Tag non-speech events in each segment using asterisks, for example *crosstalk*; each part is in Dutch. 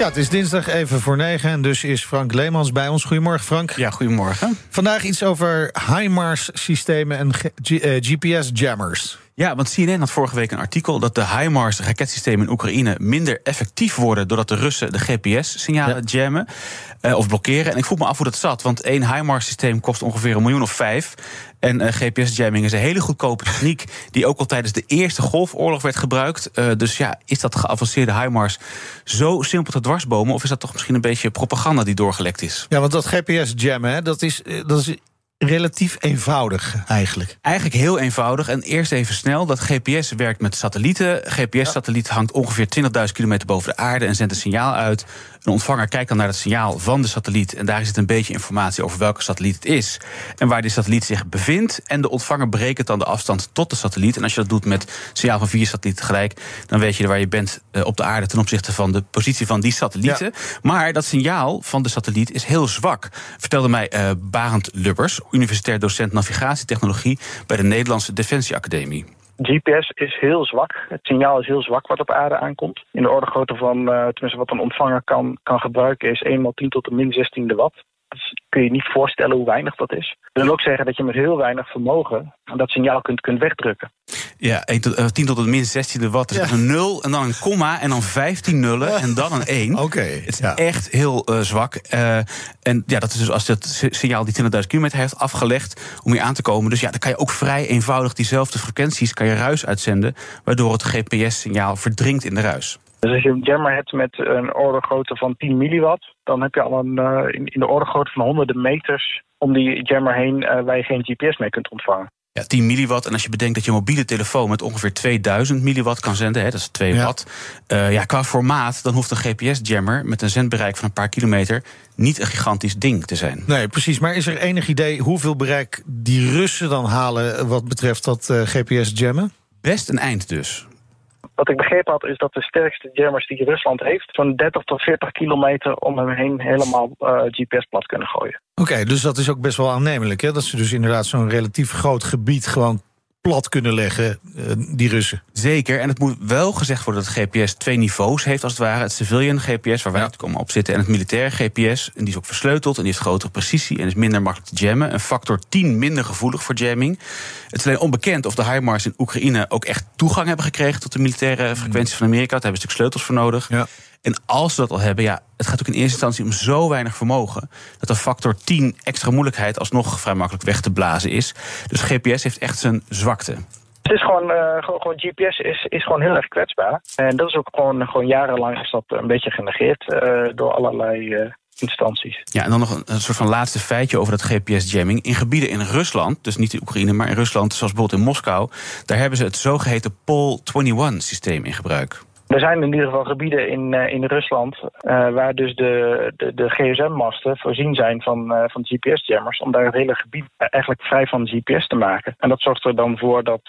Ja, het is dinsdag even voor negen en dus is Frank Leemans bij ons. Goedemorgen, Frank. Ja, goedemorgen. Vandaag iets over HIMARS-systemen en GPS-jammers. Ja, want CNN had vorige week een artikel dat de HIMARS raketsystemen in Oekraïne minder effectief worden doordat de Russen de GPS-signalen jammen uh, of blokkeren. En ik vroeg me af hoe dat zat, want één HIMARS-systeem kost ongeveer een miljoen of vijf. En uh, GPS-jamming is een hele goedkope techniek die ook al tijdens de Eerste Golfoorlog werd gebruikt. Uh, dus ja, is dat geavanceerde HIMARS zo simpel te dwarsbomen of is dat toch misschien een beetje propaganda die doorgelekt is? Ja, want dat GPS-jammen, dat is, dat is relatief eenvoudig eigenlijk. Eigenlijk heel eenvoudig. En eerst even snel. Dat GPS werkt met satellieten. GPS-satelliet hangt ongeveer 20.000 kilometer boven de aarde en zendt een signaal uit. Een ontvanger kijkt dan naar het signaal van de satelliet. En daar zit een beetje informatie over welke satelliet het is. En waar die satelliet zich bevindt. En de ontvanger berekent dan de afstand tot de satelliet. En als je dat doet met signaal van vier satellieten tegelijk. dan weet je waar je bent eh, op de aarde ten opzichte van de positie van die satellieten. Maar dat signaal van de satelliet is heel zwak. Vertelde mij uh, Barend Lubbers, universitair docent navigatietechnologie. bij de Nederlandse Defensieacademie. GPS is heel zwak. Het signaal is heel zwak wat op aarde aankomt. In de orde grootte van, uh, tenminste wat een ontvanger kan, kan gebruiken, is 1 x 10 tot de min 16e watt. Dus kun je niet voorstellen hoe weinig dat is. Dat wil ook zeggen dat je met heel weinig vermogen dat signaal kunt, kunt wegdrukken. Ja, 10 tot, uh, tot de min 16e watt. Dus ja. een 0 en dan een komma en dan 15 nullen en dan een 1. Oké. Okay, het is ja. echt heel uh, zwak. Uh, en ja, dat is dus als het signaal die 20.000 kilometer heeft afgelegd om hier aan te komen. Dus ja, dan kan je ook vrij eenvoudig diezelfde frequenties, kan je ruis uitzenden, waardoor het GPS-signaal verdrinkt in de ruis. Dus als je een jammer hebt met een orde grootte van 10 milliwatt, dan heb je al een, uh, in, in, de orde grootte van honderden meters om die jammer heen uh, waar je geen GPS mee kunt ontvangen. Ja, 10 milliwatt. En als je bedenkt dat je mobiele telefoon met ongeveer 2000 milliwatt kan zenden, hè, dat is 2 ja. watt. Uh, ja, qua formaat, dan hoeft een GPS-jammer met een zendbereik van een paar kilometer niet een gigantisch ding te zijn. Nee, precies. Maar is er enig idee hoeveel bereik die Russen dan halen wat betreft dat uh, GPS-jammen? Best een eind dus. Wat ik begrepen had, is dat de sterkste jammers die Rusland heeft... zo'n 30 tot 40 kilometer om hem heen helemaal uh, GPS plat kunnen gooien. Oké, dus dat is ook best wel aannemelijk, hè? Dat ze dus inderdaad zo'n relatief groot gebied gewoon plat kunnen leggen, uh, die Russen. Zeker, en het moet wel gezegd worden dat GPS twee niveaus heeft als het ware. Het civilian GPS, waar wij ja. natuurlijk op zitten, en het militaire GPS. En die is ook versleuteld en die heeft grotere precisie en is minder makkelijk te jammen. Een factor 10 minder gevoelig voor jamming. Het is alleen onbekend of de HIMARS in Oekraïne ook echt toegang hebben gekregen tot de militaire frequenties van Amerika. Daar hebben ze natuurlijk sleutels voor nodig. Ja. En als ze dat al hebben, ja, het gaat ook in eerste instantie om zo weinig vermogen. dat een factor 10 extra moeilijkheid alsnog vrij makkelijk weg te blazen is. Dus GPS heeft echt zijn zwakte. Het is gewoon, uh, gewoon, gewoon, GPS is, is gewoon heel erg kwetsbaar. En dat is ook gewoon, gewoon jarenlang is dat een beetje genegeerd uh, door allerlei. Uh, instanties. Ja, en dan nog een, een, soort van laatste feitje over dat GPS-jamming. In gebieden in Rusland, dus niet in Oekraïne, maar in Rusland, zoals bijvoorbeeld in Moskou, daar hebben ze het zogeheten POL 21-systeem in gebruik. Er zijn in ieder geval gebieden in, uh, in Rusland uh, waar dus de, de, de GSM-masten voorzien zijn van, uh, van GPS-jammers. Om daar het hele gebied eigenlijk vrij van GPS te maken. En dat zorgt er dan voor dat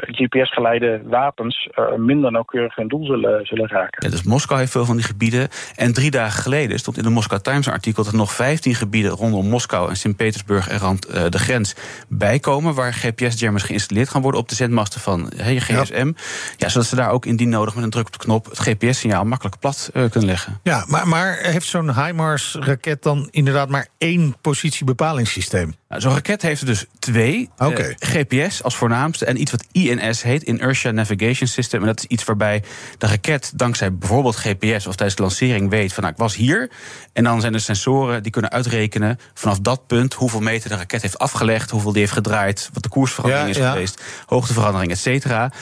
GPS-geleide wapens minder nauwkeurig hun doel zullen, zullen raken. Ja, dus Moskou heeft veel van die gebieden. En drie dagen geleden stond in de Moscow Times een artikel dat er nog 15 gebieden rondom Moskou en Sint-Petersburg en rand de grens bijkomen. Waar GPS-jammers geïnstalleerd gaan worden op de zendmasten van je GSM. Ja. ja, zodat ze daar ook indien nodig met een druk op knop het GPS-signaal makkelijk plat uh, kunnen leggen. Ja, maar, maar heeft zo'n HIMARS-raket dan inderdaad maar één positiebepalingssysteem? Nou, zo'n raket heeft er dus twee. Okay. Uh, GPS als voornaamste en iets wat INS heet, Inertia Navigation System. En dat is iets waarbij de raket dankzij bijvoorbeeld GPS of tijdens de lancering weet van nou, ik was hier. En dan zijn er sensoren die kunnen uitrekenen vanaf dat punt hoeveel meter de raket heeft afgelegd, hoeveel die heeft gedraaid, wat de koersverandering ja, is ja. geweest, hoogteverandering, et cetera.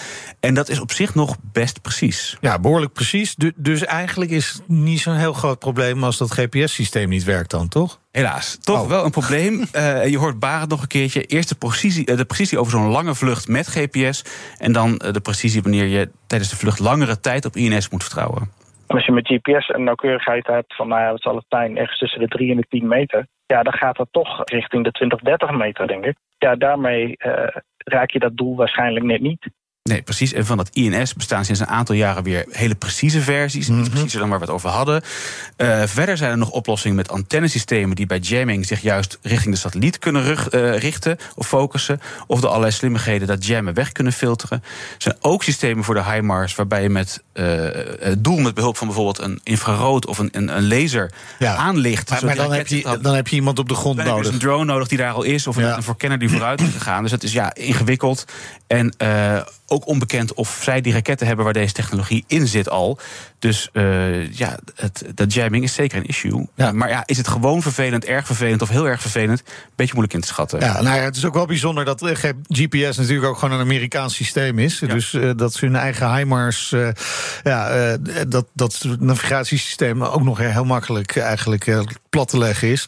En dat is op zich nog best precies. Ja, behoorlijk precies. Dus eigenlijk is het niet zo'n heel groot probleem als dat GPS-systeem niet werkt dan, toch? Helaas, toch oh. wel een probleem. Uh, *laughs* je hoort Barend nog een keertje. Eerst de precisie, de precisie over zo'n lange vlucht met GPS. En dan de precisie wanneer je tijdens de vlucht langere tijd op INS moet vertrouwen. Als je met GPS een nauwkeurigheid hebt van, nou ja, wat zal het zijn, ergens tussen de 3 en de 10 meter. ja, dan gaat het toch richting de 20, 30 meter, denk ik. Ja, daarmee raak je dat doel waarschijnlijk net niet. Nee, precies. En van dat INS bestaan sinds een aantal jaren weer hele precieze versies. Mm Iets preciezer dan waar we het over hadden. Uh, verder zijn er nog oplossingen met antennesystemen die bij jamming zich juist richting de satelliet kunnen rug, uh, richten of focussen. Of de allerlei slimmigheden dat jammen weg kunnen filteren. Er zijn ook systemen voor de HIMARS waarbij je met uh, het doel met behulp van bijvoorbeeld een infrarood of een, een, een laser ja. aanlicht. Maar, maar dan, heb je, dan heb je iemand op de grond dan nodig. Dan heb je een drone nodig die daar al is. Of ja. een, een voorkenner die vooruit is gegaan. Dus dat is ja ingewikkeld. En ook onbekend of zij die raketten hebben waar deze technologie in zit al. Dus uh, ja, het, dat jamming is zeker een issue. Ja. Maar ja, is het gewoon vervelend, erg vervelend of heel erg vervelend? Beetje moeilijk in te schatten. Ja, nou ja, het is ook wel bijzonder dat GPS natuurlijk ook gewoon een Amerikaans systeem is. Ja. Dus uh, dat ze hun eigen HIMARS, uh, ja, dat, dat navigatiesysteem ook nog heel makkelijk eigenlijk plat te leggen is.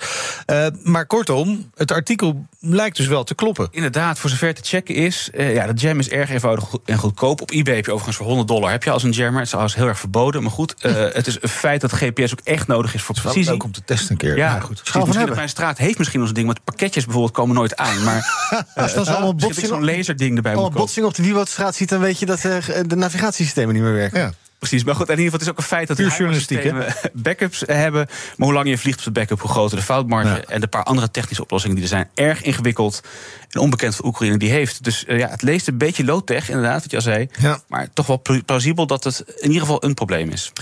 maar kortom, het artikel lijkt dus wel te kloppen. Inderdaad, voor zover te checken is, ja, de jam is erg eenvoudig en goedkoop. Op eBay heb je overigens voor 100 dollar heb je als een jammer. Het is heel erg verboden. Maar goed, uh, het is een feit dat GPS ook echt nodig is voor het precisie. leuk om te testen een keer. Ja, ja goed. Schaal van Mijn straat heeft misschien ons ding, want pakketjes bijvoorbeeld komen nooit aan. Maar als dan uh, allemaal botsing, zo'n laserding erbij moet botsing op de Wieboudstraat ziet, dan weet je dat uh, de navigatiesystemen niet meer werken. Ja. Precies, maar goed, in ieder geval, het is ook een feit dat journalistiek backups hebben. Maar hoe lang je vliegt op de backup, hoe groter de foutmarge. Ja. En de paar andere technische oplossingen die er zijn, erg ingewikkeld en onbekend voor Oekraïne die heeft. Dus uh, ja, het leest een beetje low-tech, inderdaad, wat je al zei. Ja. Maar toch wel plausibel dat het in ieder geval een probleem is.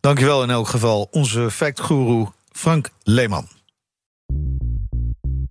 Dankjewel in elk geval, onze fact-guru Frank Leeman.